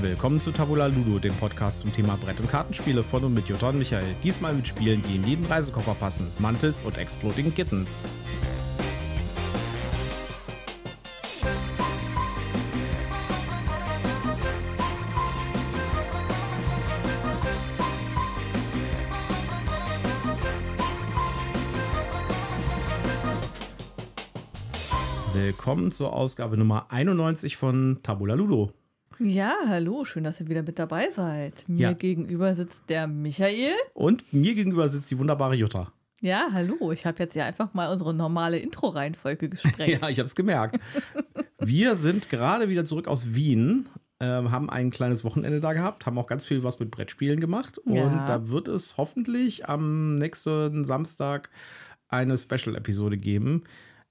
Willkommen zu Tabula Ludo, dem Podcast zum Thema Brett- und Kartenspiele von und mit Jutta und Michael. Diesmal mit Spielen, die in jeden Reisekoffer passen. Mantis und Exploding Kittens. Willkommen zur Ausgabe Nummer 91 von Tabula Ludo. Ja, hallo, schön, dass ihr wieder mit dabei seid. Mir Ja. gegenüber sitzt der Michael. Und mir gegenüber sitzt die wunderbare Jutta. Ja, hallo, ich habe jetzt ja einfach mal unsere normale Intro-Reihenfolge gesprengt. Ja, ich habe es gemerkt. Wir sind gerade wieder zurück aus Wien, ähm, haben ein kleines Wochenende da gehabt, haben auch ganz viel was mit Brettspielen gemacht. Und Ja. da wird es hoffentlich am nächsten Samstag eine Special-Episode geben.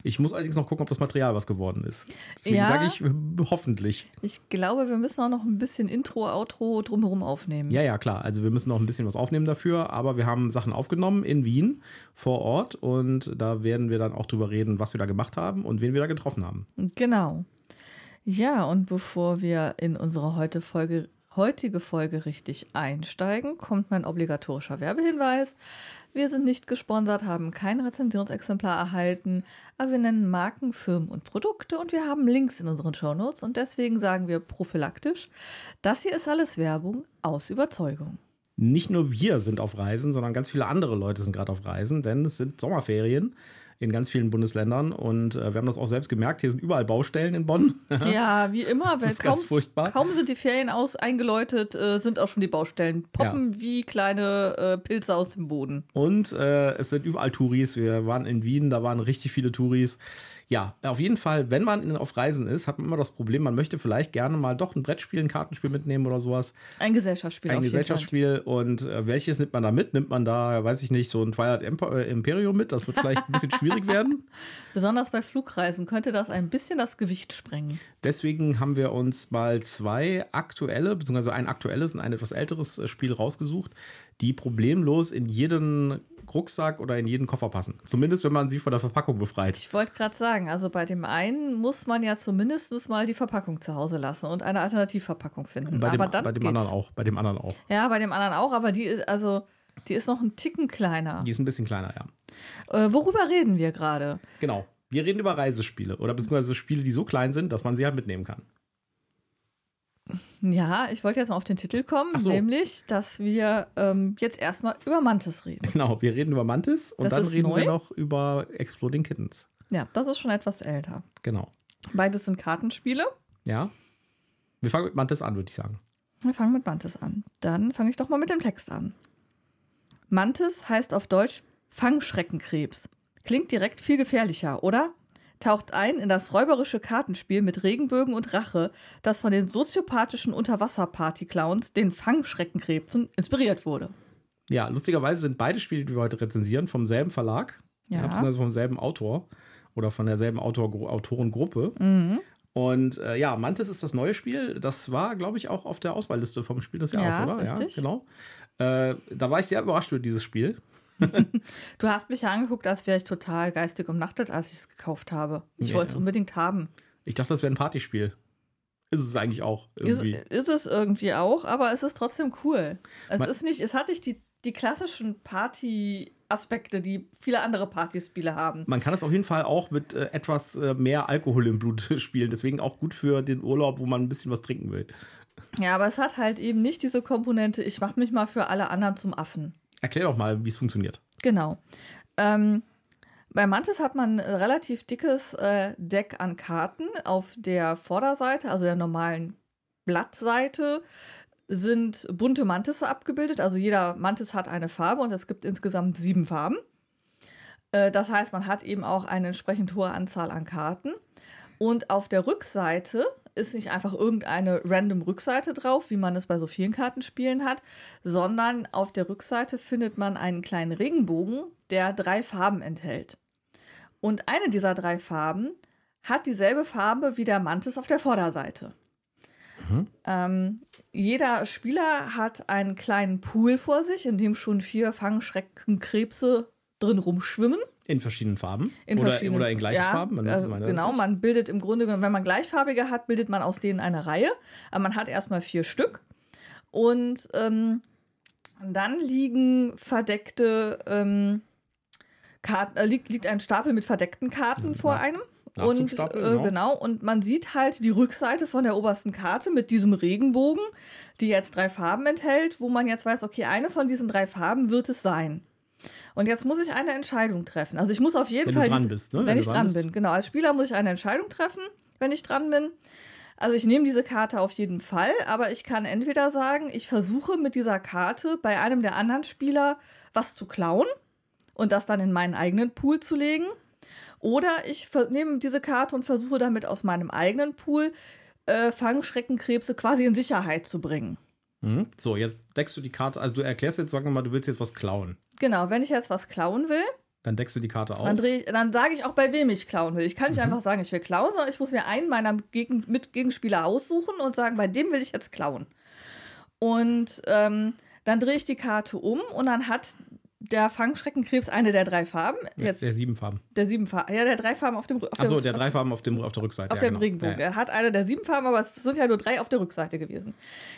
Ich muss allerdings noch gucken, ob das Material was geworden ist. Deswegen Ja. sage ich äh, hoffentlich. Ich glaube, wir müssen auch noch ein bisschen Intro, Outro drumherum aufnehmen. Ja, ja, klar. Also wir müssen noch ein bisschen was aufnehmen dafür, aber wir haben Sachen aufgenommen in Wien vor Ort und da werden wir dann auch drüber reden, was wir da gemacht haben und wen wir da getroffen haben. Genau. Ja, und bevor wir in unsere heute Folge, heutige Folge richtig einsteigen, kommt mein obligatorischer Werbehinweis. Wir sind nicht gesponsert, haben kein Rezensionsexemplar erhalten, aber wir nennen Marken, Firmen und Produkte und wir haben Links in unseren Shownotes und deswegen sagen wir prophylaktisch, das hier ist alles Werbung aus Überzeugung. nicht nur wir sind auf Reisen, sondern ganz viele andere Leute sind gerade auf Reisen, denn es sind Sommerferien in ganz vielen Bundesländern und äh, wir haben das auch selbst gemerkt, hier sind überall Baustellen in Bonn. Ja, wie immer, weil ist ganz kaum, furchtbar. kaum sind die Ferien aus eingeläutet, äh, sind auch schon die Baustellen poppen wie kleine äh, Pilze aus dem Boden. Und äh, es sind überall Touris. Wir waren in Wien, da waren richtig viele Touris. Ja, auf jeden Fall, wenn man auf Reisen ist, hat man immer das Problem, man möchte vielleicht gerne mal doch ein Brettspiel, ein Kartenspiel mitnehmen oder sowas. Ein Gesellschaftsspiel. ein. Gesellschaftsspiel. Und äh, welches nimmt man da mit? Nimmt man da, weiß ich nicht, so ein Twilight äh, Imperium mit? Das wird vielleicht ein bisschen schwierig werden. Besonders bei Flugreisen könnte das ein bisschen das Gewicht sprengen. Deswegen haben wir uns mal zwei aktuelle, beziehungsweise ein aktuelles und ein etwas älteres äh, Spiel rausgesucht, die problemlos in jeden Rucksack oder in jeden Koffer passen. Zumindest, wenn man sie von der Verpackung befreit. Ich wollte gerade sagen, also bei dem einen muss man ja zumindest mal die Verpackung zu Hause lassen und eine Alternativverpackung finden. Bei dem, aber dann bei dem geht's. anderen auch. Bei dem anderen auch. Ja, bei dem anderen auch, aber die ist, also, die ist noch ein Ticken kleiner. Die ist ein bisschen kleiner, ja. Äh, worüber reden wir gerade? Genau. Wir reden über Reisespiele oder beziehungsweise Spiele, die so klein sind, dass man sie halt mitnehmen kann. Ja, ich wollte jetzt mal auf den Titel kommen, so. nämlich, dass wir ähm, jetzt erstmal über Mantis reden. Genau, wir reden über Mantis und Das dann reden wir neu? noch über Exploding Kittens. Ja, das ist schon etwas älter. Genau. Beides sind Kartenspiele. Ja. Wir fangen mit Mantis an, würde ich sagen. Wir fangen mit Mantis an. Dann fange ich doch mal mit dem Text an. Mantis heißt auf Deutsch Fangschreckenkrebs. Klingt direkt viel gefährlicher, oder? Taucht ein in das räuberische Kartenspiel mit Regenbögen und Rache, das von den soziopathischen Unterwasserparty-Clowns, den Fangschreckenkrebsen, inspiriert wurde. Ja, lustigerweise sind beide Spiele, die wir heute rezensieren, vom selben Verlag. Ja. Beziehungsweise vom selben Autor oder von derselben Autor Autorengruppe. Und äh, ja, Mantis ist das neue Spiel. Das war, glaube ich, auch auf der Auswahlliste vom Spiel des Jahres, Ja, oder? richtig. Ja, genau. Äh, da war ich sehr überrascht über dieses Spiel. Du hast mich ja angeguckt, als wäre ich total geistig umnachtet, als ich es gekauft habe. Ich Ja. wollte es unbedingt haben. Ich dachte, das wäre ein Partyspiel. Ist es eigentlich auch Ist, irgendwie. ist es irgendwie auch, aber es ist trotzdem cool. Es Man- ist nicht, es hat nicht die, die klassischen Party-Aspekte, die viele andere Partyspiele haben. Man kann es auf jeden Fall auch mit äh, etwas äh, mehr Alkohol im Blut spielen. Deswegen auch gut für den Urlaub, wo man ein bisschen was trinken will. Ja, aber es hat halt eben nicht diese Komponente, ich mache mich mal für alle anderen zum Affen. Erklär doch mal, wie es funktioniert. Genau. Ähm, bei Mantis hat man ein relativ dickes äh, Deck an Karten. Auf der Vorderseite, also der normalen Blattseite, sind bunte Mantisse abgebildet. Also jeder Mantis hat eine Farbe und es gibt insgesamt sieben Farben. Äh, das heißt, man hat eben auch eine entsprechend hohe Anzahl an Karten. Und auf der Rückseite ist nicht einfach irgendeine random Rückseite drauf, wie man es bei so vielen Kartenspielen hat, sondern auf der Rückseite findet man einen kleinen Regenbogen, der drei Farben enthält. Und eine dieser drei Farben hat dieselbe Farbe wie der Mantis auf der Vorderseite. Ähm, jeder Spieler hat einen kleinen Pool vor sich, in dem schon vier Fangschreckenkrebse drin rumschwimmen. In verschiedenen Farben. In oder, verschiedenen, oder in gleichen ja, Farben. Man also genau, man bildet im Grunde genommen, wenn man gleichfarbige hat, bildet man aus denen eine Reihe. Aber man hat erstmal vier Stück. Und ähm, dann liegen verdeckte ähm, Karten, äh, liegt, liegt ein Stapel mit verdeckten Karten vor nach- einem. Und Nachzugstapel, äh, genau. genau, und man sieht halt die Rückseite von der obersten Karte mit diesem Regenbogen, die jetzt drei Farben enthält, wo man jetzt weiß, okay, eine von diesen drei Farben wird es sein. Und jetzt muss ich eine Entscheidung treffen. Also ich muss auf jeden Wenn du Fall. dran diese- bist, ne? Wenn, Wenn ich dran bist. bin, genau. Als Spieler muss ich eine Entscheidung treffen, wenn ich dran bin. Also ich nehme diese Karte auf jeden Fall, aber ich kann entweder sagen, ich versuche mit dieser Karte bei einem der anderen Spieler was zu klauen und das dann in meinen eigenen Pool zu legen. Oder ich nehme diese Karte und versuche damit aus meinem eigenen Pool äh, Fangschreckenkrebse quasi in Sicherheit zu bringen. Mhm. So, jetzt deckst du die Karte. Also, du erklärst jetzt, sagen wir mal, du willst jetzt was klauen. Genau, wenn ich jetzt was klauen will, Dann deckst du die Karte auf. Dann, ich, dann sage ich auch, bei wem ich klauen will. Ich kann Mhm. nicht einfach sagen, ich will klauen, sondern ich muss mir einen meiner Gegen Mitgegenspieler aussuchen und sagen, bei dem will ich jetzt klauen. Und ähm, dann drehe ich die Karte um und dann hat der Fangschreckenkrebs eine der drei Farben. Jetzt der sieben Farben. der sieben Farben. Ja, der drei Farben auf dem Rü- auf Achso, der drei Farben auf, dem, auf der Rückseite. auf ja, dem genau. Regenbogen. Ja, ja. Er hat eine der sieben Farben, aber es sind ja nur drei auf der Rückseite gewesen.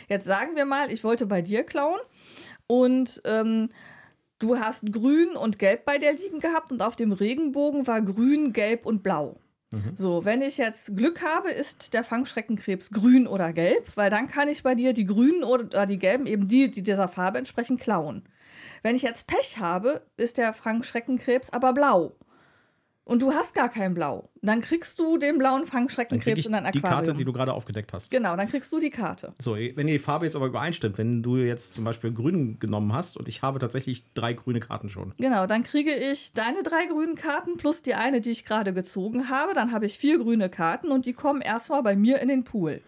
Jetzt sagen wir mal, ich wollte bei dir klauen und ähm, du hast grün und gelb bei dir liegen gehabt und auf dem Regenbogen war grün, gelb und blau. Mhm. So, wenn ich jetzt Glück habe, ist der Fangschreckenkrebs grün oder gelb, weil dann kann ich bei dir die grünen oder die gelben, eben die, die dieser Farbe entsprechen, klauen. Wenn ich jetzt Pech habe, ist der Fangschreckenkrebs aber blau. Und du hast gar kein Blau. Dann kriegst du den blauen Fangschreckenkrebs in dein die Aquarium. Karte, die du gerade aufgedeckt hast. genau, dann kriegst du die Karte. So, wenn die Farbe jetzt aber übereinstimmt, wenn du jetzt zum Beispiel grün genommen hast und ich habe tatsächlich drei grüne Karten schon. Genau, dann kriege ich deine drei grünen Karten plus die eine, die ich gerade gezogen habe. Dann habe ich vier grüne Karten und die kommen erstmal bei mir in den Pool.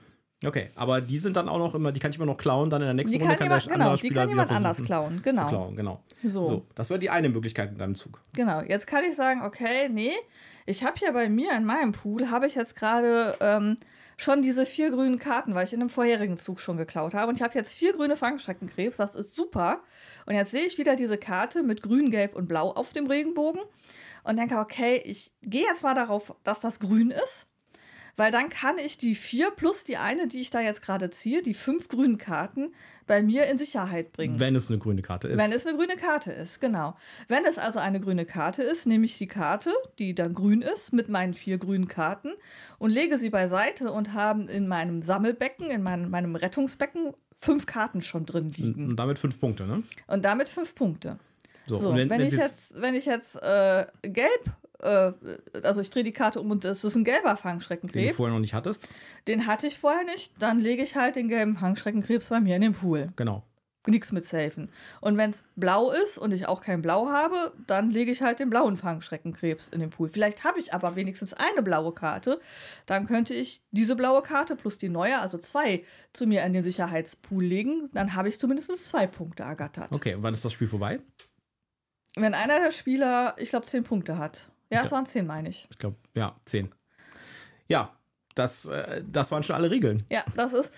Okay, aber die sind dann auch noch immer, die kann ich immer noch klauen, dann in der nächsten Die Runde kann jemand, der genau, andere die kann jemand wieder anders klauen. Genau. Klauen, genau. So. So, das wäre die eine Möglichkeit in deinem Zug. Genau, jetzt kann ich sagen, okay, nee, ich habe ja bei mir in meinem Pool, habe ich jetzt gerade ähm, schon diese vier grünen Karten, weil ich in einem vorherigen Zug schon geklaut habe. Und ich habe jetzt vier grüne Fangschreckenkrebs, das ist super. Und jetzt sehe ich wieder diese Karte mit grün, gelb und blau auf dem Regenbogen und denke, okay, ich gehe jetzt mal darauf, dass das grün ist. Weil dann kann ich die vier plus die eine, die ich da jetzt gerade ziehe, die fünf grünen Karten, bei mir in Sicherheit bringen. Wenn es eine grüne Karte ist. Wenn es eine grüne Karte ist, genau. Wenn es also eine grüne Karte ist, nehme ich die Karte, die dann grün ist, mit meinen vier grünen Karten und lege sie beiseite und habe in meinem Sammelbecken, in meinem, meinem Rettungsbecken, fünf Karten schon drin liegen. und damit fünf Punkte, ne? Und damit fünf Punkte. So, So, und wenn, ich jetzt, wenn ich jetzt äh, gelb, äh, also ich drehe die Karte um und es ist ein gelber den du Fangschreckenkrebs, vorher noch nicht hattest, den hatte ich vorher nicht, dann lege ich halt den gelben Fangschreckenkrebs bei mir in den Pool genau. nichts mit safen. Und wenn es blau ist und ich auch kein Blau habe, dann lege ich halt den blauen Fangschreckenkrebs in den Pool. Vielleicht habe ich aber wenigstens eine blaue Karte. Dann könnte ich diese blaue Karte plus die neue, also zwei, zu mir in den Sicherheitspool legen. Dann habe ich zumindest zwei Punkte ergattert. Okay, und wann ist das Spiel vorbei? Wenn einer der Spieler, ich glaube, zehn Punkte hat. Ja, es waren zehn, meine ich. Ich glaube, ja, zehn. Ja, das, äh, das waren schon alle Regeln. Ja, das ist,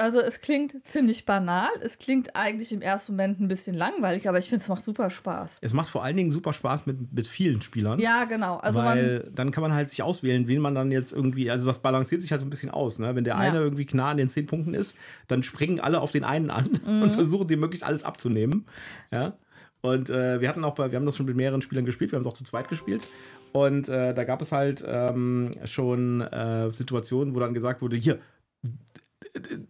also es klingt ziemlich banal. Es klingt eigentlich im ersten Moment ein bisschen langweilig, aber ich finde, es macht super Spaß. Es macht vor allen Dingen super Spaß mit, mit vielen Spielern. Ja, genau. Also man, weil dann kann man halt sich auswählen, wen man dann jetzt irgendwie, also das balanciert sich halt so ein bisschen aus. Ne? Wenn der Ja. eine irgendwie nah an den zehn Punkten ist, dann springen alle auf den einen an Mhm. und versuchen dem möglichst alles abzunehmen. Ja. Und äh, wir hatten auch bei, wir haben das schon mit mehreren Spielern gespielt, wir haben es auch zu zweit gespielt. Und äh, da gab es halt ähm, schon äh, Situationen, wo dann gesagt wurde, hier,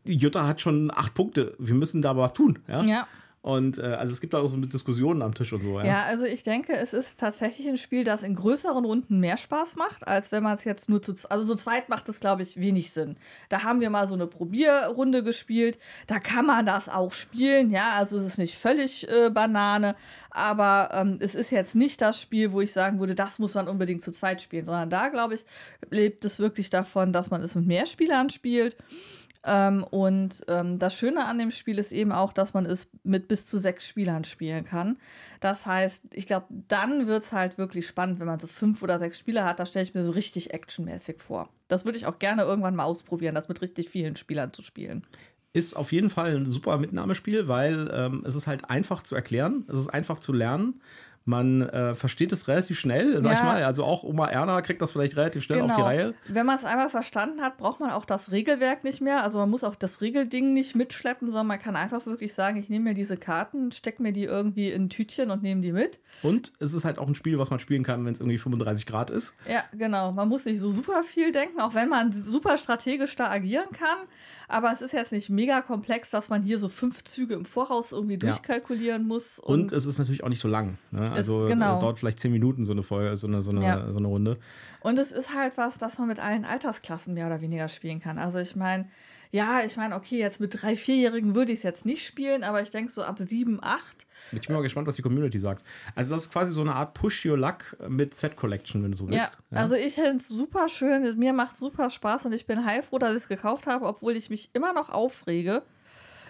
Jutta hat schon acht Punkte, wir müssen da aber was tun. Ja. ja. Und äh, also es gibt auch so Diskussionen am Tisch und so. Ja. Ja, also ich denke, es ist tatsächlich ein Spiel, das in größeren Runden mehr Spaß macht, als wenn man es jetzt nur zu, also zu zweit macht es, glaube ich, wenig Sinn. Da haben wir mal so eine Probierrunde gespielt, da kann man das auch spielen, ja, also es ist nicht völlig äh, Banane, aber ähm, es ist jetzt nicht das Spiel, wo ich sagen würde, das muss man unbedingt zu zweit spielen, sondern da, glaube ich, lebt es wirklich davon, dass man es mit mehr Spielern spielt. Ähm, und ähm, das Schöne an dem Spiel ist eben auch, dass man es mit bis zu sechs Spielern spielen kann. Das heißt, ich glaube, dann wird es halt wirklich spannend, wenn man so fünf oder sechs Spieler hat. Da stelle ich mir so richtig actionmäßig vor. Das würde ich auch gerne irgendwann mal ausprobieren, das mit richtig vielen Spielern zu spielen. ist auf jeden Fall ein super Mitnahmespiel, weil ähm, es ist halt einfach zu erklären, es ist einfach zu lernen. Man äh, versteht es relativ schnell, sag Ja. ich mal. Also auch Oma Erna kriegt das vielleicht relativ schnell auf die Genau. Reihe. Wenn man es einmal verstanden hat, braucht man auch das Regelwerk nicht mehr. Also man muss auch das Regelding nicht mitschleppen, sondern man kann einfach wirklich sagen, ich nehme mir diese Karten, stecke mir die irgendwie in ein Tütchen und nehme die mit. Und es ist halt auch ein Spiel, was man spielen kann, wenn es irgendwie 35 Grad ist. Ja, genau. Man muss nicht so super viel denken, auch wenn man super strategisch da agieren kann. Aber es ist jetzt nicht mega komplex, dass man hier so fünf Züge im Voraus irgendwie durchkalkulieren muss. Und, es ist natürlich auch nicht so lang. Ne? Also genau. es dauert vielleicht 10 Minuten so eine Folge, so eine, so eine, Ja. so eine Runde. Und es ist halt was, das man mit allen Altersklassen mehr oder weniger spielen kann. Also ich meine, ja, ich meine, okay, jetzt mit drei, vierjährigen würde ich es jetzt nicht spielen, aber ich denke so ab sieben, acht. Ich bin mal gespannt, was die Community sagt. Also das ist quasi so eine Art Push Your Luck mit Set Collection, wenn du so Ja, willst. also ich finde es super schön. Mir macht super Spaß und ich bin heilfroh, dass ich es gekauft habe, obwohl ich mich immer noch aufrege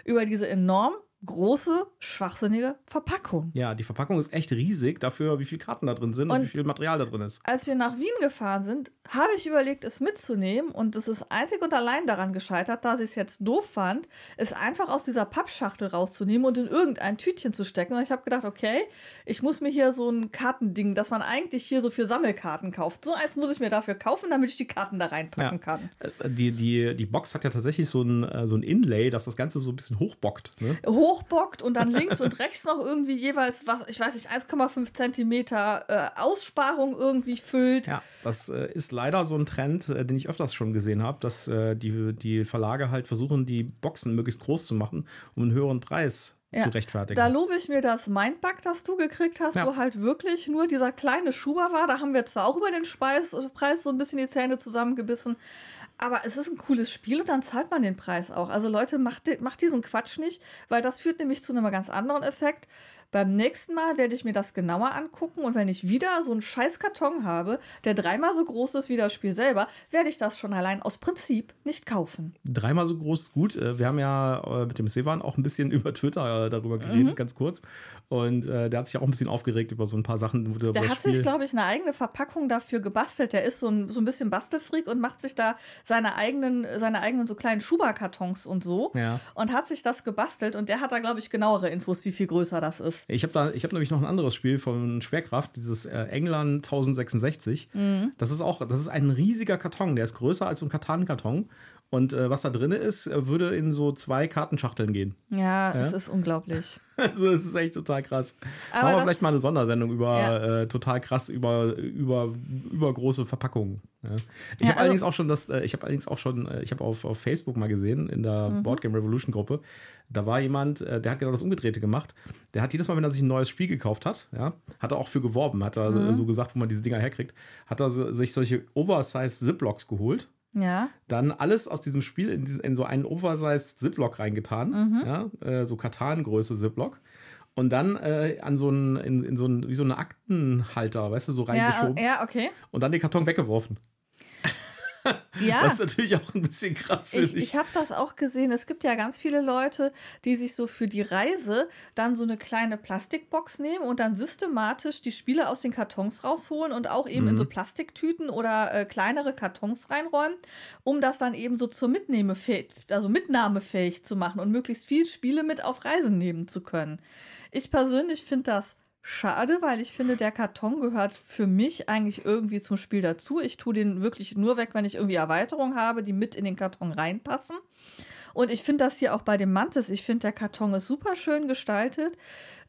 über diese enorm große, schwachsinnige Verpackung. Ja, die Verpackung ist echt riesig dafür, wie viele Karten da drin sind und, Und- wie viel Material da drin ist. Als wir nach Wien gefahren sind, habe ich überlegt, es mitzunehmen und es ist einzig und allein daran gescheitert, dass ich es jetzt doof fand, es einfach aus dieser Pappschachtel rauszunehmen und in irgendein Tütchen zu stecken. Und ich habe gedacht, okay, ich muss mir hier so ein Kartending, das man eigentlich hier so für Sammelkarten kauft. So eins muss ich mir dafür kaufen, damit ich die Karten da reinpacken kann. Äh, Die, die, die Box hat ja tatsächlich so ein, äh, so ein Inlay, dass das Ganze so ein bisschen hochbockt. Ne? Hochbockt und dann links und rechts noch irgendwie jeweils, was, ich weiß nicht, 1,5 Zentimeter äh, Aussparung irgendwie füllt. Ja, das äh, ist leider so ein Trend, äh, den ich öfters schon gesehen habe, dass äh, die, die Verlage halt versuchen, die Boxen möglichst groß zu machen, um einen höheren Preis Ja, zu rechtfertigen. Da lobe ich mir das Mindbug, das du gekriegt hast, Ja. wo halt wirklich nur dieser kleine Schuber war. Da haben wir zwar auch über den Speis, Preis so ein bisschen die Zähne zusammengebissen, aber es ist ein cooles Spiel und dann zahlt man den Preis auch. Also Leute, macht, macht diesen Quatsch nicht, weil das führt nämlich zu einem ganz anderen Effekt. Beim nächsten Mal werde ich mir das genauer angucken und wenn ich wieder so einen scheiß Karton habe, der dreimal so groß ist wie das Spiel selber, werde ich das schon allein aus Prinzip nicht kaufen. Dreimal so groß ist gut. Äh, Wir haben ja äh, mit dem Sevan auch ein bisschen über Twitter äh, darüber Mhm. geredet, ganz kurz. Und äh, der hat sich auch ein bisschen aufgeregt über so ein paar Sachen. Der hat sich, Spiel- glaube ich, eine eigene Verpackung dafür gebastelt. Der ist so ein, so ein bisschen Bastelfreak und macht sich da seine eigenen, seine eigenen so kleinen Schuberkartons und so. Ja. Und hat sich das gebastelt und der hat da, glaube ich, genauere Infos, wie viel größer das ist. Ich habe da, ich habe nämlich noch ein anderes Spiel von Schwerkraft, dieses äh, England 1066. Mhm. Das ist auch, das ist ein riesiger Karton, der ist größer als so ein Katan-Karton. Und äh, was da drin ist, äh, würde in so zwei Kartenschachteln gehen. Ja, es ist unglaublich. Also es ist echt total krass. Aber Machen wir vielleicht mal eine Sondersendung über Ja. äh, total krass über über übergroße Verpackungen. Ja. Ich Ja, habe also- allerdings auch schon das, äh, ich habe allerdings auch schon, äh, ich habe auf, auf Facebook mal gesehen in der Mhm. Board Game Revolution Gruppe, da war jemand, äh, der hat genau das Umgedrehte gemacht. Der hat jedes Mal, wenn er sich ein neues Spiel gekauft hat, ja, hat er auch für geworben, hat er Mhm. so gesagt, wo man diese Dinger herkriegt, hat er sich solche Oversized Ziplocks geholt Ja. dann alles aus diesem Spiel in, in so einen Oversized Ziplock reingetan, Mhm. ja, äh, so Katan-Größe Ziplock. Und dann äh, an so einen, in, in so einen, wie so eine Aktenhalter, weißt du, so Ja, reingeschoben ja, okay. und dann den Karton weggeworfen. Ja. Das ist natürlich auch ein bisschen krass. Ich, ich habe das auch gesehen. Es gibt ja ganz viele Leute, die sich so für die Reise dann so eine kleine Plastikbox nehmen und dann systematisch die Spiele aus den Kartons rausholen und auch eben in so Plastiktüten oder äh, kleinere Kartons reinräumen, um das dann eben so zur Mitnehmefähig, also mitnahmefähig zu machen und möglichst viel Spiele mit auf Reisen nehmen zu können. Ich persönlich finde das schade, weil ich finde, der Karton gehört für mich eigentlich irgendwie zum Spiel dazu. Ich tue den wirklich nur weg, wenn ich irgendwie Erweiterungen habe, die mit in den Karton reinpassen. Und ich finde das hier auch bei dem Mantis. Ich finde, der Karton ist super schön gestaltet.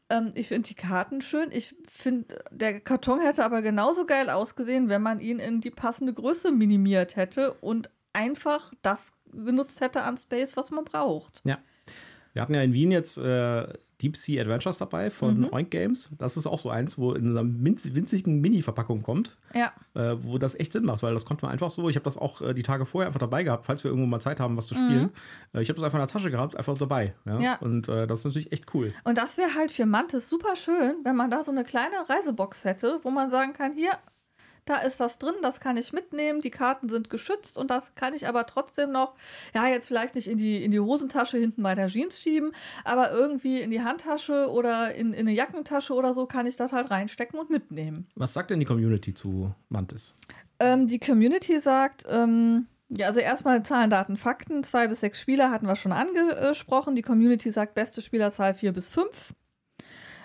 Ähm, ich finde die Karten schön. Ich finde, der Karton hätte aber genauso geil ausgesehen, wenn man ihn in die passende Größe minimiert hätte und einfach das genutzt hätte an Space, was man braucht. Ja. Wir hatten ja in Wien jetzt äh, Deep Sea Adventures dabei von Mhm. Oink Games. Das ist auch so eins, wo in einer winzigen Mini-Verpackung kommt, Ja. äh, wo das echt Sinn macht, weil das konnte man einfach so. Ich habe das auch äh, die Tage vorher einfach dabei gehabt, falls wir irgendwo mal Zeit haben, was zu spielen. Äh, ich habe das einfach in der Tasche gehabt, einfach dabei. Ja? Mhm. Ja. Und äh, das ist natürlich echt cool. Und das wäre halt für Mantis super schön, wenn man da so eine kleine Reisebox hätte, wo man sagen kann, hier, da ist das drin, das kann ich mitnehmen, die Karten sind geschützt und das kann ich aber trotzdem noch, ja, jetzt vielleicht nicht in die, in die Hosentasche hinten bei der Jeans schieben, aber irgendwie in die Handtasche oder in, in eine Jackentasche oder so kann ich das halt reinstecken und mitnehmen. Was sagt denn die Community zu Mantis? Ähm, die Community sagt, ähm, ja, also erstmal Zahlen, Daten, Fakten. Zwei bis sechs Spieler hatten wir schon angesprochen. Die Community sagt beste Spielerzahl vier bis fünf.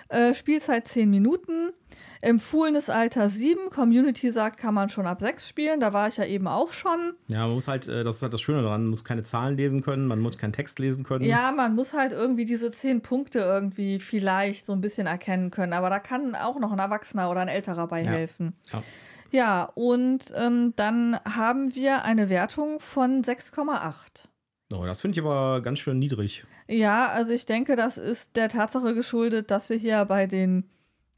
Äh, Spielzeit 10 Minuten. Empfohlenes Alter 7. Community sagt, kann man schon ab 6 spielen. Da war ich ja eben auch schon. Ja, man muss halt, äh, das ist halt das Schöne daran, man muss keine Zahlen lesen können, man muss keinen Text lesen können. Ja, man muss halt irgendwie diese 10 Punkte irgendwie vielleicht so ein bisschen erkennen können. Aber da kann auch noch ein Erwachsener oder ein Älterer bei Ja. helfen. Ja. Ja, und ähm, dann haben wir eine Wertung von 6,8. Oh, das finde ich aber ganz schön niedrig. Ja, also ich denke, das ist der Tatsache geschuldet, dass wir hier bei den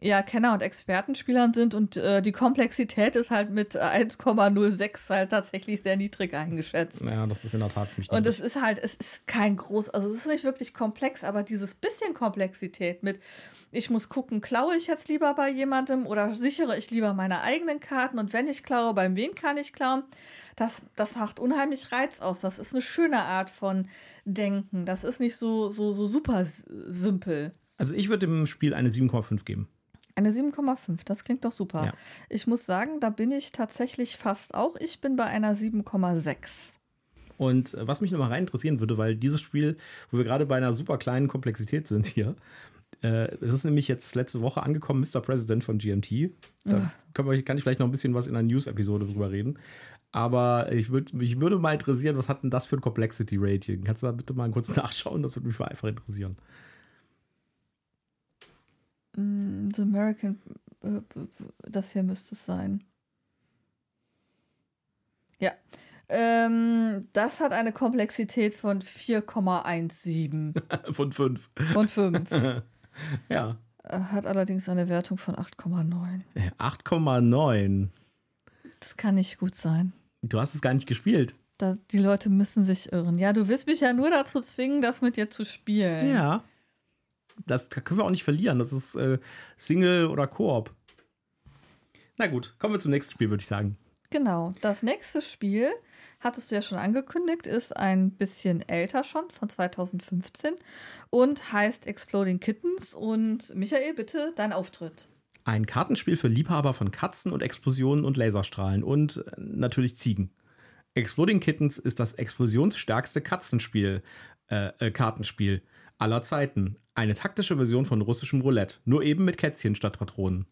ja, Kenner- und Expertenspielern sind und äh, die Komplexität ist halt mit 1,06 halt tatsächlich sehr niedrig eingeschätzt. Ja, das ist in der Tat ziemlich Und es ist halt, es ist kein groß, also es ist nicht wirklich komplex, aber dieses bisschen Komplexität mit, ich muss gucken, klaue ich jetzt lieber bei jemandem oder sichere ich lieber meine eigenen Karten und wenn ich klaue, beim wen kann ich klauen? Das, das macht unheimlich Reiz aus. Das ist eine schöne Art von Denken. Das ist nicht so, so, so super simpel. Also ich würde dem Spiel eine 7,5 geben. Eine 7,5, das klingt doch super. Ja. Ich muss sagen, da bin ich tatsächlich fast auch. Ich bin bei einer 7,6. Und äh, was mich nochmal rein interessieren würde, weil dieses Spiel, wo wir gerade bei einer super kleinen Komplexität sind hier, äh, es ist nämlich jetzt letzte Woche angekommen, Mr. President von GMT. Da können wir, kann ich vielleicht noch ein bisschen was in einer News-Episode drüber reden. Aber ich würd, mich würde mal interessieren, was hat denn das für ein Complexity-Rating? Kannst du da bitte mal kurz nachschauen? Das würde mich einfach interessieren. Mm, The American, äh, das hier müsste es sein. Ja. Ähm, das hat eine Komplexität von 4,17 Von fünf. von 5. Ja. hat allerdings eine Wertung von 8,9. Äh, 8,9. Das kann nicht gut sein. Du hast es gar nicht gespielt. Da, die Leute müssen sich irren. Ja, du willst mich ja nur dazu zwingen, das mit dir zu spielen. Ja. Das können wir auch nicht verlieren. Das ist äh, Single oder Koop. Na gut, kommen wir zum nächsten Spiel, würde ich sagen. Genau. Das nächste Spiel, hattest du ja schon angekündigt, ist ein bisschen älter schon, von 2015 und heißt Exploding Kittens. Und Michael, bitte dein Auftritt. Ein Kartenspiel für Liebhaber von Katzen und Explosionen und Laserstrahlen und äh, natürlich Ziegen. Exploding Kittens ist das explosionsstärkste Katzenspiel, äh, äh, Kartenspiel aller Zeiten. Eine taktische Version von russischem Roulette, nur eben mit Kätzchen statt Patronen.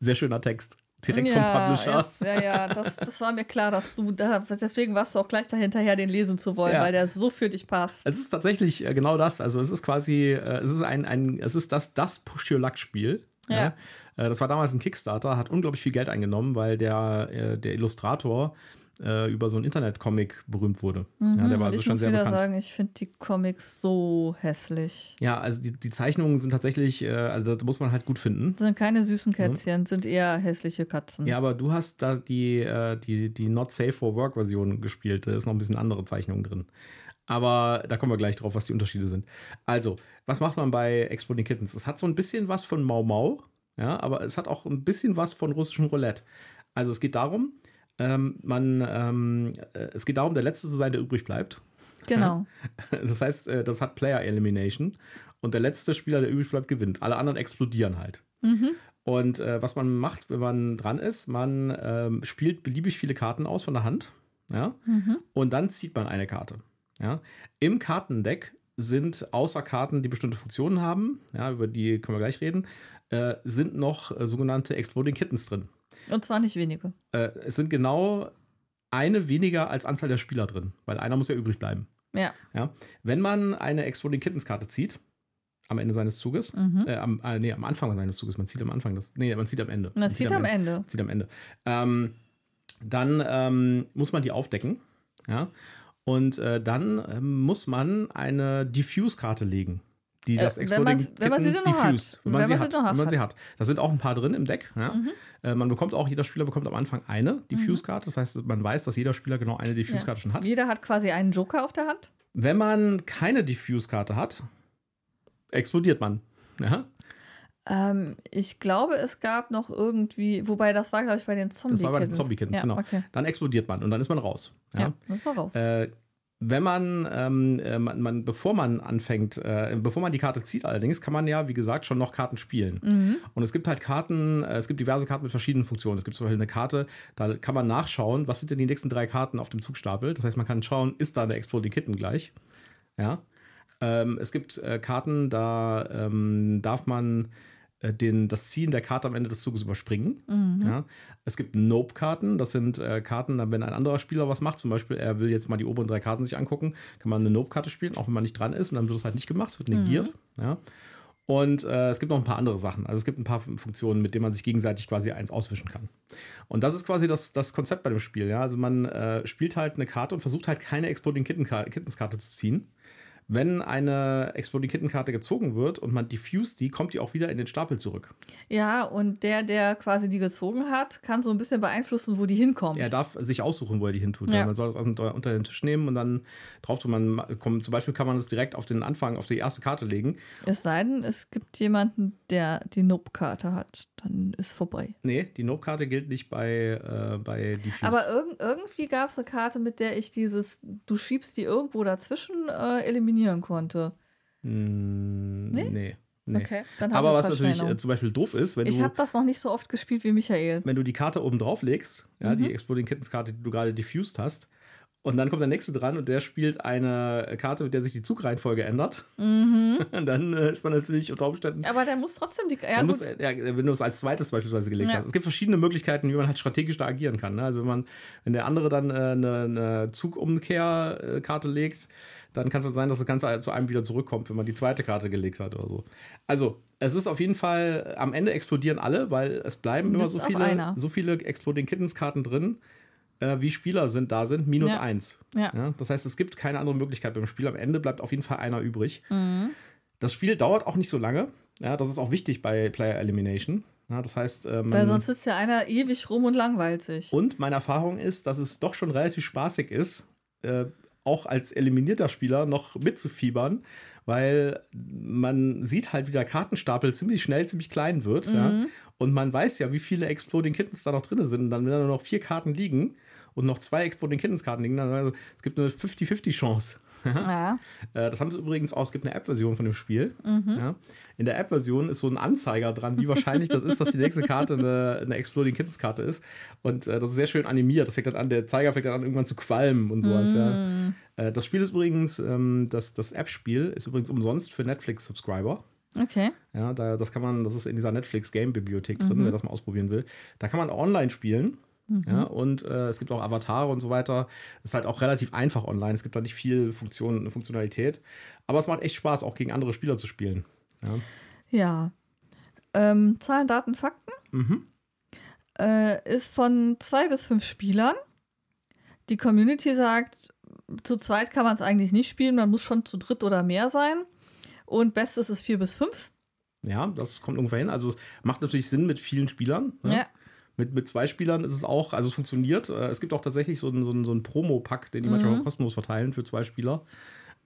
Sehr schöner Text. Direkt vom Publisher. yes, ja, ja, das, das war mir klar, dass du da, deswegen warst du auch gleich dahinterher, den lesen zu wollen, Ja. weil der so für dich passt. Es ist tatsächlich äh, genau das. Also es ist quasi, äh, es ist ein, ein es ist das, das Push Your Luck Spiel. Ja. Äh, das war damals ein Kickstarter, hat unglaublich viel Geld eingenommen, weil der, der Illustrator äh, über so einen Internet-Comic berühmt wurde. ja, der Mhm, war also ich schon muss sehr wieder bekannt. sagen, ich finde die Comics so hässlich. Ja, also die, die Zeichnungen sind tatsächlich, äh, also da muss man halt gut finden. Das sind keine süßen Kätzchen, sind eher hässliche Katzen. Ja, aber du hast da die, äh, die, die Not Safe for Work Version gespielt. Da ist noch ein bisschen andere Zeichnungen drin. Aber da kommen wir gleich drauf, was die Unterschiede sind. Also, was macht man bei Exploding Kittens? Es hat so ein bisschen was von Mau Mau, ja, aber es hat auch ein bisschen was von russischem Roulette. Also es geht darum, ähm, man, ähm, äh, es geht darum, der Letzte zu sein, der übrig bleibt. Genau. Das heißt, äh, das hat Player Elimination und der letzte Spieler, der übrig bleibt, gewinnt. Alle anderen explodieren halt. Und äh, was man macht, wenn man dran ist, man ähm, spielt beliebig viele Karten aus von der Hand. Ja? Und dann zieht man eine Karte. Ja? Im Kartendeck sind außer Karten, die bestimmte Funktionen haben, ja, über die können wir gleich reden, äh, sind noch äh, sogenannte Exploding Kittens drin. Und zwar nicht wenige. Äh, es sind genau eine weniger als Anzahl der Spieler drin, weil einer muss ja übrig bleiben. Ja. Ja? Wenn man eine Exploding Kittens Karte zieht, am Ende seines Zuges, Mhm. äh, am, äh, nee, am Anfang seines Zuges, man zieht am Anfang, das, nee, man zieht am Ende. Man sieht am Ende. Zieht am Ende. Ähm, dann ähm, muss man die aufdecken, ja, und äh, dann ähm, muss man eine Diffuse-Karte legen. Die Äh, das wenn Exploding man- wenn man sie noch hat. Wenn man, sie, hat, noch wenn man sie hat. Mhm. hat. Da sind auch ein paar drin im Deck. Ja. Äh, man bekommt auch, jeder Spieler bekommt am Anfang eine Diffuse-Karte. Das heißt, man weiß, dass jeder Spieler genau eine Diffuse-Karte schon hat. Jeder hat quasi einen Joker auf der Hand. Wenn man keine Diffuse-Karte hat, explodiert man. Ja? Ähm, ich glaube, es gab noch irgendwie, wobei das war, glaube ich, bei den zombie Das war bei den Zombie-Kittens, ja, genau. Okay. Dann explodiert man und dann ist man raus. Ja, Ja? das war raus. Äh, wenn man, ähm, äh, man, man, bevor man anfängt, äh, bevor man die Karte zieht, allerdings, kann man ja, wie gesagt, schon noch Karten spielen. Mhm. Und es gibt halt Karten, äh, es gibt diverse Karten mit verschiedenen Funktionen. Es gibt zum Beispiel eine Karte, da kann man nachschauen, was sind denn die nächsten drei Karten auf dem Zugstapel. Das heißt, man kann schauen, ist da eine Exploding Kitten gleich? Ja. Ähm, es gibt äh, Karten, da ähm, darf man den, das Ziehen der Karte am Ende des Zuges überspringen. Mhm. Ja. Es gibt Nope-Karten, das sind äh, Karten, wenn ein anderer Spieler was macht, zum Beispiel er will jetzt mal die oberen drei Karten sich angucken, kann man eine Nope-Karte spielen, auch wenn man nicht dran ist, und dann wird es halt nicht gemacht, es wird negiert. Mhm. Ja. Und äh, es gibt noch ein paar andere Sachen. Also es gibt ein paar Funktionen, mit denen man sich gegenseitig quasi eins auswischen kann. Und das ist quasi das, das Konzept bei dem Spiel. Ja? Also man äh, spielt halt eine Karte und versucht halt keine Exploding Kittens Karte zu ziehen. Wenn eine Exploding Kitten Karte gezogen wird und man diffust die, kommt die auch wieder in den Stapel zurück. Ja, und der, der quasi die gezogen hat, kann so ein bisschen beeinflussen, wo die hinkommt. Er darf sich aussuchen, wo er die hintut. Ja. Man soll das unter, den Tisch nehmen und dann drauf tun. Man kommt, zum Beispiel kann man es direkt auf den Anfang, auf die erste Karte legen. Es sei denn, es gibt jemanden, der die Nope-Karte hat. Dann ist vorbei. Nee, die Nope-Karte gilt nicht bei, äh, bei Diffuse. Aber irg irgendwie gab es eine Karte, mit der ich dieses, du schiebst die irgendwo dazwischen äh, eliminieren konnte. Mm, Nee? nee. nee. Okay, Aber was natürlich äh, zum Beispiel doof ist, wenn Ich du, habe das noch nicht so oft gespielt wie Michael. wenn du die Karte oben drauf legst, ja, Mhm. die Exploding Kittens Karte, die du gerade diffused hast, und dann kommt der nächste dran und der spielt eine Karte, mit der sich die Zugreihenfolge ändert. dann äh, ist man natürlich unter Umständen. Aber der muss trotzdem die. Ja, muss, äh, ja, wenn du es als zweites beispielsweise gelegt Ja. hast. Es gibt verschiedene Möglichkeiten, wie man halt strategisch da agieren kann. Ne? Also wenn man, wenn der andere dann äh, eine, eine Zugumkehrkarte legt, dann kann es halt sein, dass das Ganze zu einem wieder zurückkommt, wenn man die zweite Karte gelegt hat oder so. Also, es ist auf jeden Fall, am Ende explodieren alle, weil es bleiben immer Bis so viele, so viele Exploding Kittens Karten drin, äh, wie Spieler sind da sind, minus Ja. eins. Ja. Ja, das heißt, es gibt keine andere Möglichkeit beim Spiel. Am Ende bleibt auf jeden Fall einer übrig. Mhm. Das Spiel dauert auch nicht so lange. Ja, das ist auch wichtig bei Player Elimination. Ja, das heißt, äh, man, Weil sonst sitzt ja einer ewig rum und langweilt sich. und meine Erfahrung ist, dass es doch schon relativ spaßig ist, äh, auch als eliminierter Spieler noch mitzufiebern, weil man sieht halt, wie der Kartenstapel ziemlich schnell ziemlich klein wird. Ja? Mhm. Und man weiß ja, wie viele Exploding Kittens da noch drin sind. Und dann, wenn da nur noch vier Karten liegen und noch zwei Exploding Kittens Karten liegen, dann also, es gibt eine 50-50 Chance. Ja. Äh, Das haben sie übrigens auch, es gibt eine App-Version von dem Spiel. Mhm. Ja. In der App-Version ist so ein Anzeiger dran, wie wahrscheinlich das ist, dass die nächste Karte eine, eine Exploding Kittens Karte ist. Und äh, das ist sehr schön animiert. Das fängt dann an, der Zeiger fängt dann an, irgendwann zu qualmen und sowas. Mhm. Ja. Äh, das Spiel ist übrigens, ähm, das, das App-Spiel ist übrigens umsonst für Netflix-Subscriber. Okay. Ja, da, das kann man, das ist in dieser Netflix-Game-Bibliothek drin, Mhm. wer das mal ausprobieren will. Da kann man online spielen. Ja, und äh, es gibt auch Avatare und so weiter. Ist halt auch relativ einfach online. Es gibt da nicht viel Funktion, Funktionalität. Aber es macht echt Spaß, auch gegen andere Spieler zu spielen. Ja. Ja. Ähm, Zahlen, Daten, Fakten Mhm. äh, ist von zwei bis fünf Spielern. Die Community sagt, zu zweit kann man es eigentlich nicht spielen, man muss schon zu dritt oder mehr sein. Und bestes ist vier bis fünf. ja, das kommt ungefähr hin. Also es macht natürlich Sinn mit vielen Spielern. ne? Ja. Mit, mit zwei Spielern ist es auch, also es funktioniert. Äh, Es gibt auch tatsächlich so einen, so einen, so einen Promo-Pack, den die manchmal auch kostenlos verteilen für zwei Spieler.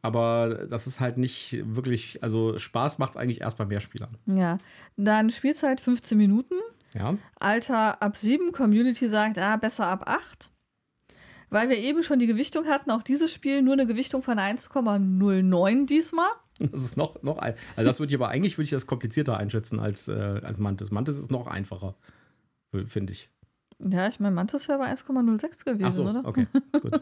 Aber das ist halt nicht wirklich, also Spaß macht es eigentlich erst bei mehr Spielern. Ja. Dann Spielzeit 15 Minuten. Ja. Alter ab 7, Community sagt, ah, besser ab 8. Weil wir eben schon die Gewichtung hatten, auch dieses Spiel nur eine Gewichtung von 1,09 diesmal. Das ist noch, noch ein. Also das würde ich aber eigentlich würde ich das komplizierter einschätzen als, äh, als Mantis. Mantis ist noch einfacher, finde ich. Ja, ich meine, Mantis wäre bei 1,06 gewesen, Ach so, oder? okay, gut.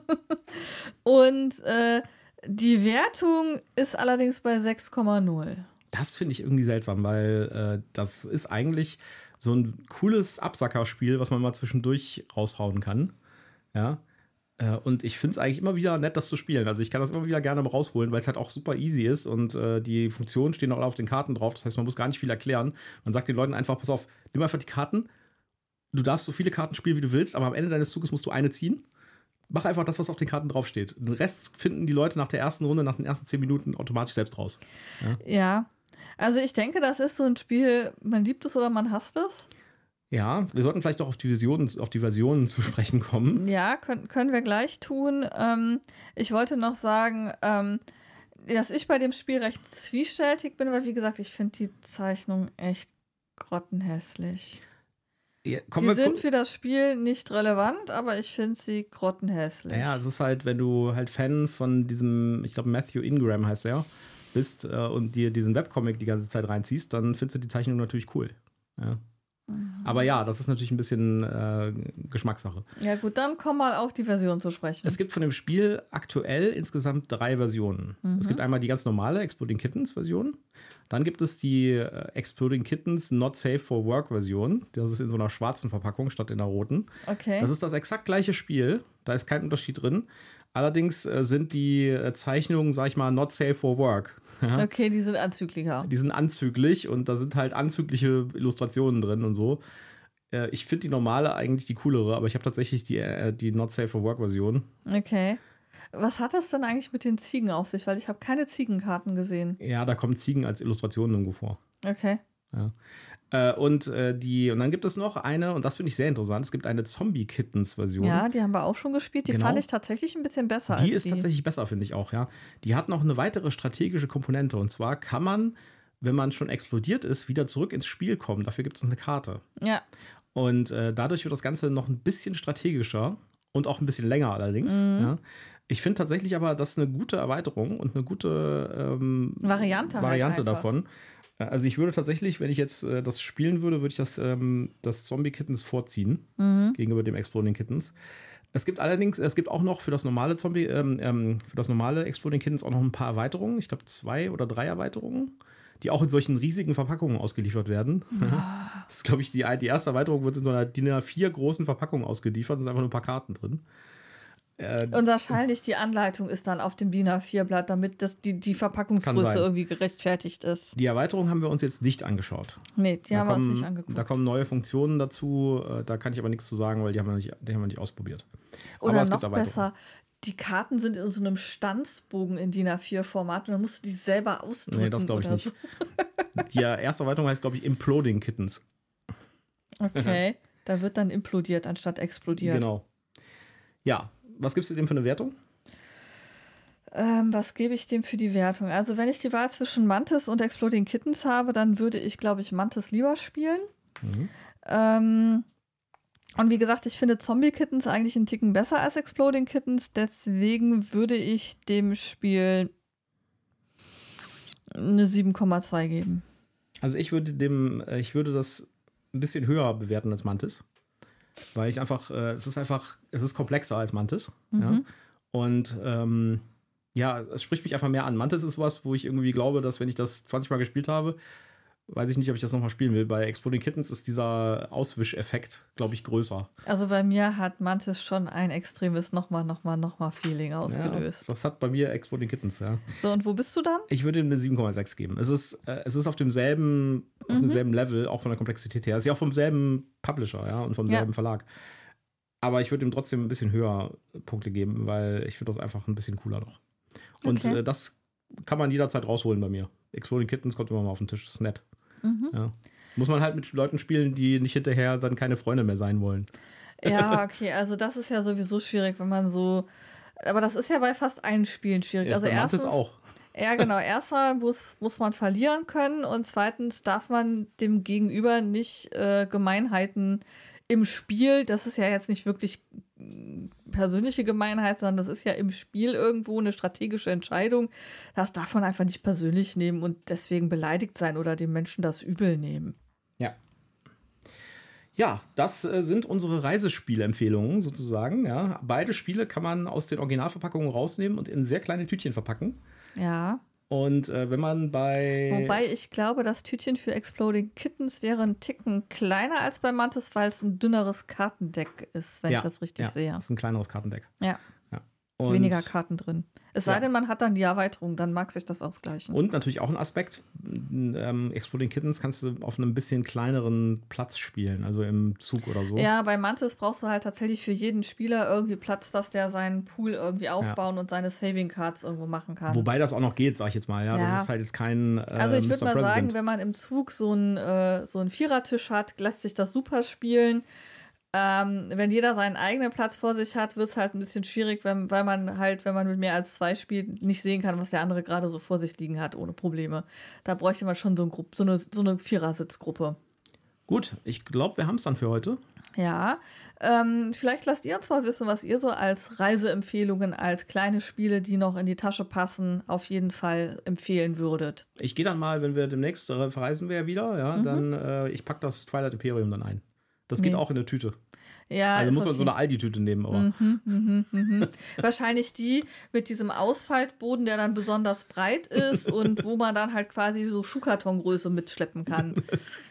Und äh, die Wertung ist allerdings bei 6,0. Das finde ich irgendwie seltsam, weil äh, das ist eigentlich so ein cooles Absackerspiel, was man mal zwischendurch raushauen kann. Ja. Äh, Und ich finde es eigentlich immer wieder nett, das zu spielen. Also ich kann das immer wieder gerne mal rausholen, weil es halt auch super easy ist und äh, die Funktionen stehen auch auf den Karten drauf. Das heißt, man muss gar nicht viel erklären. Man sagt den Leuten einfach, pass auf, nimm einfach die Karten. Du darfst so viele Karten spielen, wie du willst, aber am Ende deines Zuges musst du eine ziehen. Mach einfach das, was auf den Karten draufsteht. Den Rest finden die Leute nach der ersten Runde, nach den ersten zehn Minuten automatisch selbst raus. Ja. Also ich denke, das ist so ein Spiel, man liebt es oder man hasst es. Ja, wir sollten vielleicht auch auf die, Versionen, auf die Versionen zu sprechen kommen. Ja, können, können wir gleich tun. Ähm, ich wollte noch sagen, ähm, dass ich bei dem Spiel recht zwiespältig bin, weil wie gesagt, ich finde die Zeichnung echt grottenhässlich. Die sind für das Spiel nicht relevant, aber ich finde sie grottenhässlich. ja, es ist halt, wenn du halt Fan von diesem, ich glaube, Matthew Ingram heißt er, bist äh, und dir diesen Webcomic die ganze Zeit reinziehst, dann findest du die Zeichnung natürlich cool. Ja. Aber ja, das ist natürlich ein bisschen äh, Geschmackssache. Ja, gut, dann komm mal auf die Version zu sprechen. Es gibt von dem Spiel aktuell insgesamt drei Versionen. Es gibt einmal die ganz normale Exploding Kittens Version. Dann gibt es die äh, Exploding Kittens Not Safe for Work Version. Das ist in so einer schwarzen Verpackung statt in der roten. okay. Das ist das exakt gleiche Spiel. Da ist kein Unterschied drin. Allerdings äh, sind die äh, Zeichnungen, sag ich mal, not safe for work. okay, die sind anzüglicher. Die sind anzüglich und da sind halt anzügliche Illustrationen drin und so. Äh, ich finde die normale eigentlich die coolere, aber ich habe tatsächlich die, die Not Safe for Work Version. Okay. Was hat es denn eigentlich mit den Ziegen auf sich? Weil ich habe keine Ziegenkarten gesehen. Ja, da kommen Ziegen als Illustrationen irgendwo vor. Okay. Äh, und äh, die, und dann gibt es noch eine, und das finde ich sehr interessant, es gibt eine Zombie-Kittens-Version. Ja, die haben wir auch schon gespielt. Die Genau. fand ich tatsächlich ein bisschen besser Die ist die. tatsächlich besser, finde ich auch, ja. Die hat noch eine weitere strategische Komponente. Und zwar kann man, wenn man schon explodiert ist, wieder zurück ins Spiel kommen. Dafür gibt es eine Karte. Ja, Und äh, dadurch wird das Ganze noch ein bisschen strategischer und auch ein bisschen länger allerdings. Mhm. Ja. Ich finde tatsächlich aber, das ist eine gute Erweiterung und eine gute ähm, Variante halt Variante einfach. davon. Äh, Also ich würde tatsächlich, wenn ich jetzt äh, das spielen würde, würde ich das, ähm, das Zombie Kittens vorziehen Mhm. gegenüber dem Exploding Kittens. Es gibt allerdings, es gibt auch noch für das normale Zombie, ähm, ähm, für das normale Exploding Kittens auch noch ein paar Erweiterungen. Ich glaube zwei oder drei Erweiterungen, die auch in solchen riesigen Verpackungen ausgeliefert werden. Das ist, glaube ich, die, die erste Erweiterung wird in so einer DIN A4 großen Verpackung ausgeliefert. Da sind einfach nur ein paar Karten drin. Äh, Und wahrscheinlich die Anleitung ist dann auf dem DIN A4-Blatt, damit das, die, die Verpackungsgröße irgendwie gerechtfertigt ist. die Erweiterung haben wir uns jetzt nicht angeschaut. Nee, die Da haben wir uns kommen, nicht angeguckt. da kommen neue Funktionen dazu. äh, Da kann ich aber nichts zu sagen, weil die haben wir nicht, die haben wir nicht ausprobiert. Oder noch besser, die Karten sind in so einem Stanzbogen in DIN A4-Format und dann musst du die selber ausdrücken. Nee, das glaube ich nicht. So. Die erste Erweiterung heißt, glaube ich, Imploding Kittens. Okay, da wird dann implodiert anstatt explodiert. Genau. Ja, was gibst du dem für eine Wertung? Ähm, was gebe ich dem für die Wertung? Also, wenn ich die Wahl zwischen Mantis und Exploding Kittens habe, dann würde ich, glaube ich, Mantis lieber spielen. Mhm. Ähm, und wie gesagt, ich finde Zombie Kittens eigentlich einen Ticken besser als Exploding Kittens. Deswegen würde ich dem Spiel eine 7,2 geben. Also ich würde dem, äh, ich würde das ein bisschen höher bewerten als Mantis. Weil ich einfach, äh, es ist einfach, es ist komplexer als Mantis. Ja? Und ähm, ja, es spricht mich einfach mehr an. Mantis ist was, wo ich irgendwie glaube, dass wenn ich das 20 Mal gespielt habe, weiß ich nicht, ob ich das nochmal spielen will. Bei Exploding Kittens ist dieser Auswischeffekt, glaube ich, größer. Also bei mir hat Mantis schon ein extremes nochmal, nochmal, nochmal Feeling Ja, ausgelöst. das hat bei mir Exploding Kittens, ja. So, und wo bist du dann? Ich würde ihm eine 7,6 geben. Es ist, äh, es ist auf demselben, auf Mhm. demselben Level, auch von der Komplexität her. Es ist ja auch vom selben Publisher, ja, und vom Ja. selben Verlag. Aber ich würde ihm trotzdem ein bisschen höher Punkte geben, weil ich finde das einfach ein bisschen cooler noch. Und Okay. äh, das kann man jederzeit rausholen bei mir. Exploding Kittens kommt immer mal auf den Tisch, das ist nett. Mhm. Ja. Muss man halt mit Leuten spielen, die nicht hinterher dann keine Freunde mehr sein wollen. Ja, okay, also das ist ja sowieso schwierig, wenn man so. Aber das ist ja bei fast allen Spielen schwierig. Erst also erstens, auch. Ja, genau. Erstmal muss, muss man verlieren können und zweitens darf man dem Gegenüber nicht äh, Gemeinheiten im Spiel, das ist ja jetzt nicht wirklich persönliche Gemeinheit, sondern das ist ja im Spiel irgendwo eine strategische Entscheidung. Das darf man einfach nicht persönlich nehmen und deswegen beleidigt sein oder dem Menschen das übel nehmen. Ja. Ja, das äh, sind unsere Reisespielempfehlungen sozusagen. Ja. Beide Spiele kann man aus den Originalverpackungen rausnehmen und in sehr kleine Tütchen verpacken. Ja. Und äh, wenn man bei. Wobei ich glaube, das Tütchen für Exploding Kittens wäre ein Ticken kleiner als bei Mantis, weil es ein dünneres Kartendeck ist, wenn ja, ich das richtig ja, sehe. Das ist ein kleineres Kartendeck. Ja, Und, weniger Karten drin. Es sei Ja. denn, man hat dann die Erweiterung, dann mag sich das ausgleichen. Und natürlich auch ein Aspekt: ähm, Exploding Kittens kannst du auf einem bisschen kleineren Platz spielen, also im Zug oder so. Ja, bei Mantis brauchst du halt tatsächlich für jeden Spieler irgendwie Platz, dass der seinen Pool irgendwie aufbauen und seine Saving Cards irgendwo machen kann. Wobei das auch noch geht, sag ich jetzt mal. Ja, Ja. das ist halt jetzt kein. Äh, Also ich würde mal sagen, President. wenn man im Zug so einen äh, so einen Vierertisch hat, lässt sich das super spielen. Ähm, wenn jeder seinen eigenen Platz vor sich hat, wird es halt ein bisschen schwierig, wenn, weil man halt, wenn man mit mehr als zwei spielt, nicht sehen kann, was der andere gerade so vor sich liegen hat, ohne Probleme. Da bräuchte man schon so, ein Grupp, so eine, so eine Vierersitzgruppe. Gut, ich glaube, wir haben es dann für heute. Ja, ähm, vielleicht lasst ihr uns mal wissen, was ihr so als Reiseempfehlungen, als kleine Spiele, die noch in die Tasche passen, auf jeden Fall empfehlen würdet. Ich gehe dann mal, wenn wir demnächst äh, verreisen wir ja wieder, ja, Mhm. dann äh, ich packe das Twilight Imperium dann ein. Das geht auch in der Tüte. Ja, Also muss man so eine Aldi-Tüte nehmen, aber Wahrscheinlich die mit diesem Ausfaltboden, der dann besonders breit ist und wo man dann halt quasi so Schuhkartongröße mitschleppen kann.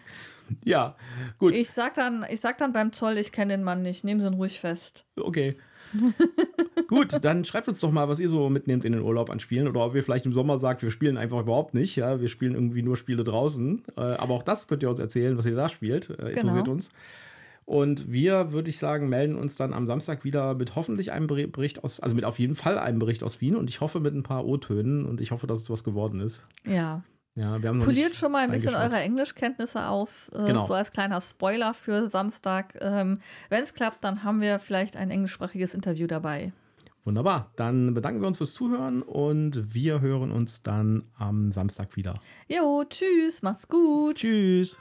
ja, gut, Ich sag dann, ich sag dann beim Zoll, ich kenne den Mann nicht, nehmen Sie ihn ruhig fest. okay. gut, dann schreibt uns doch mal, was ihr so mitnehmt in den Urlaub an Spielen oder ob ihr vielleicht im Sommer sagt, wir spielen einfach überhaupt nicht, ja, wir spielen irgendwie nur Spiele draußen. Äh, aber auch das könnt ihr uns erzählen, was ihr da spielt, äh, interessiert Genau. uns. Und wir, würde ich sagen, melden uns dann am Samstag wieder mit hoffentlich einem Beri- Bericht aus, also mit auf jeden Fall einem Bericht aus Wien und ich hoffe mit ein paar O-Tönen und ich hoffe, dass es was geworden ist. Ja. Ja, wir haben Poliert schon mal ein bisschen eure Englischkenntnisse auf, äh, Genau. so als kleiner Spoiler für Samstag. Ähm, Wenn es klappt, dann haben wir vielleicht ein englischsprachiges Interview dabei. Wunderbar. Dann bedanken wir uns fürs Zuhören und wir hören uns dann am Samstag wieder. Jo, tschüss, macht's gut. Tschüss.